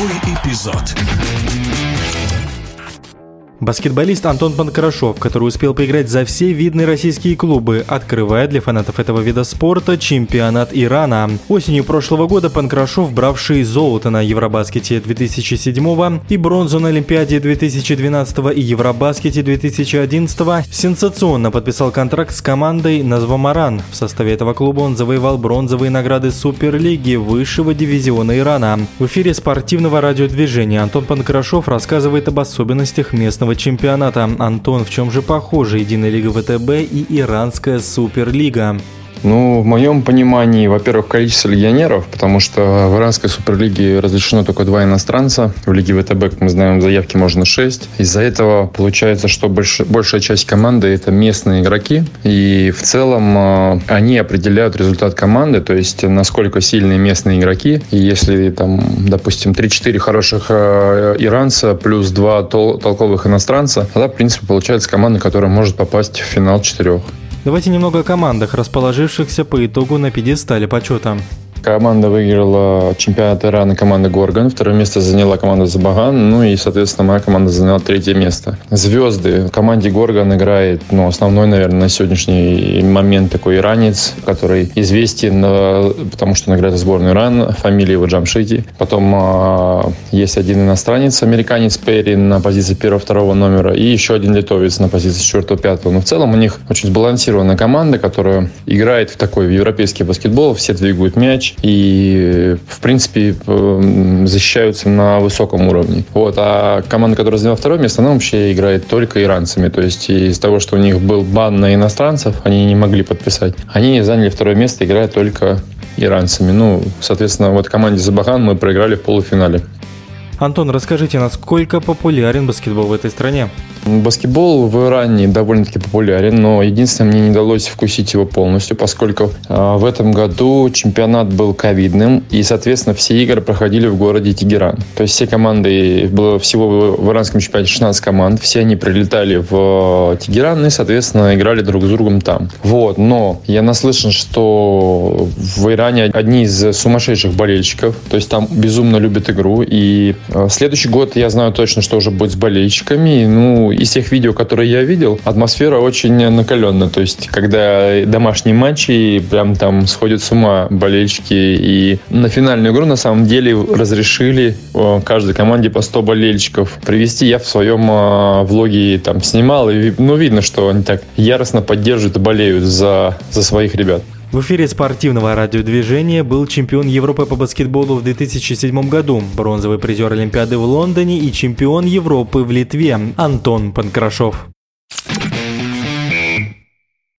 Новый эпизод. Баскетболист Антон Панкрашов, который успел поиграть за все видные российские клубы, открывает для фанатов этого вида спорта чемпионат Ирана. Осенью прошлого года Панкрашов, бравший золото на Евробаскете 2007 и бронзу на Олимпиаде 2012 и Евробаскете 2011, сенсационно подписал контракт с командой Назвамаран. В составе этого клуба он завоевал бронзовые награды Суперлиги высшего дивизиона Ирана. В эфире спортивного радиодвижения Антон Панкрашов рассказывает об особенностях местного футбольного чемпионата. Антон, в чем же похожи Единая лига ВТБ и Иранская Суперлига? Ну, в моем понимании, во-первых, количество легионеров, потому что в иранской суперлиге разрешено только два иностранца. В лиге ВТБ, как мы знаем, заявки можно шесть. Из-за этого получается, что больш, большая часть команды – это местные игроки. И в целом э, они определяют результат команды, то есть насколько сильные местные игроки. И если там, допустим, 3-4 хороших э, иранца плюс два тол- толковых иностранца, тогда, в принципе, получается команда, которая может попасть в финал четырех. Давайте немного о командах, расположившихся по итогу на пьедестале почета. Команда выиграла чемпионат Ирана команда Горган. Второе место заняла команда Забаган. Ну и, соответственно, моя команда заняла третье место. Звезды. В команде Горган играет, ну, основной, наверное, на сегодняшний момент такой иранец, который известен, э, потому что он играет в сборную Иран. Фамилия его Джамшити. Потом э, есть один иностранец, американец Перри на позиции первого-второго номера. И еще один литовец на позиции четвертого-пятого. Но в целом у них очень сбалансированная команда, которая играет в такой в европейский баскетбол. Все двигают мяч и, в принципе, защищаются на высоком уровне. Вот. А команда, которая заняла второе место, она вообще играет только иранцами. То есть из-за того, что у них был бан на иностранцев, они не могли подписать. Они заняли второе место, играя только иранцами. Ну, соответственно, вот команде Забахан мы проиграли в полуфинале. Антон, расскажите, насколько популярен баскетбол в этой стране? Баскетбол в Иране довольно-таки популярен, но единственное, мне не удалось вкусить его полностью, поскольку э, в этом году чемпионат был ковидным, и, соответственно, все игры проходили в городе Тегеран. То есть все команды, было всего в иранском чемпионате 16 команд, все они прилетали в Тегеран и, соответственно, играли друг с другом там. Вот, но я наслышан, что в Иране одни из сумасшедших болельщиков, то есть там безумно любят игру, и э, следующий год я знаю точно, что уже будет с болельщиками, ну, из тех видео, которые я видел, атмосфера очень накаленная. То есть, когда домашние матчи, прям там сходят с ума болельщики. И на финальную игру, на самом деле, разрешили каждой команде по 100 болельщиков привести. Я в своем а, влоге там снимал, и ну, видно, что они так яростно поддерживают и болеют за, за своих ребят. В эфире спортивного радиодвижения был чемпион Европы по баскетболу в 2007 году, бронзовый призер Олимпиады в Лондоне и чемпион Европы в Литве Антон Панкрашов.